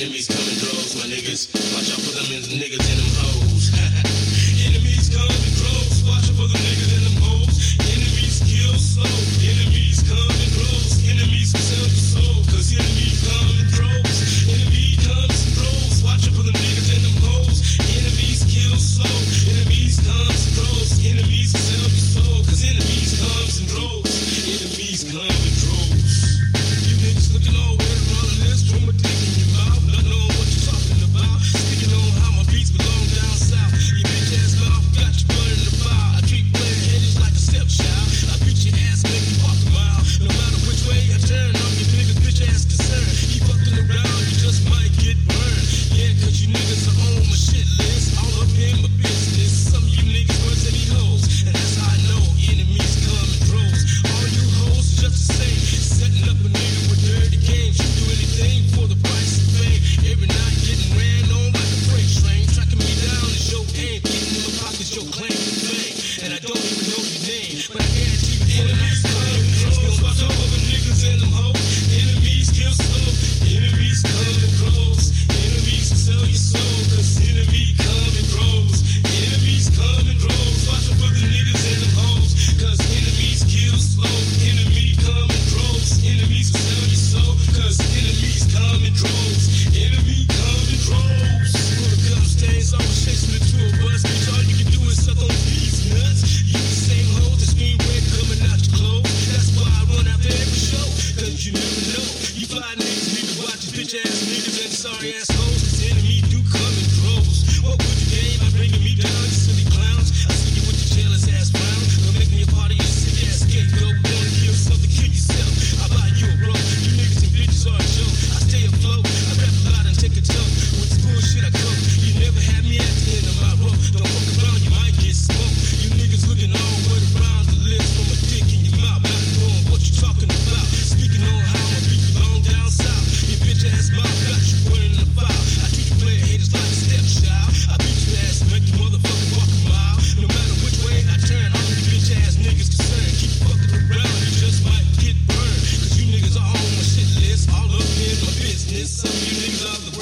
Enemies coming close, my niggas. Watch out for them niggas and them hoes. Enemies coming close, watch out for them niggas and them hoes. Enemies kill slow. Enemies coming close, enemies sell your. Cause enemies coming close, enemy comes close. Watch out for them niggas and them hoes. Enemies kill slow. Enemies comes close, enemies sell your. Cause enemies comes and close, enemies coming close. You fly niggas need to watch your bitch ass niggas and sorry ass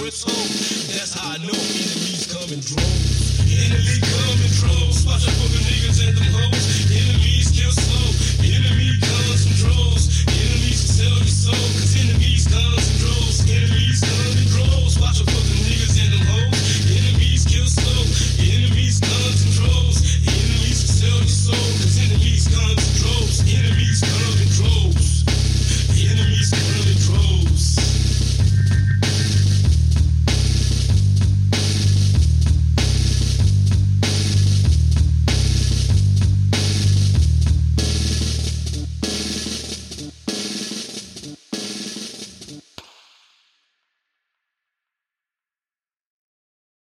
it's on. That's how I know enemies come in droves. Enemies come in droves. Watch out for the niggas and the hoes.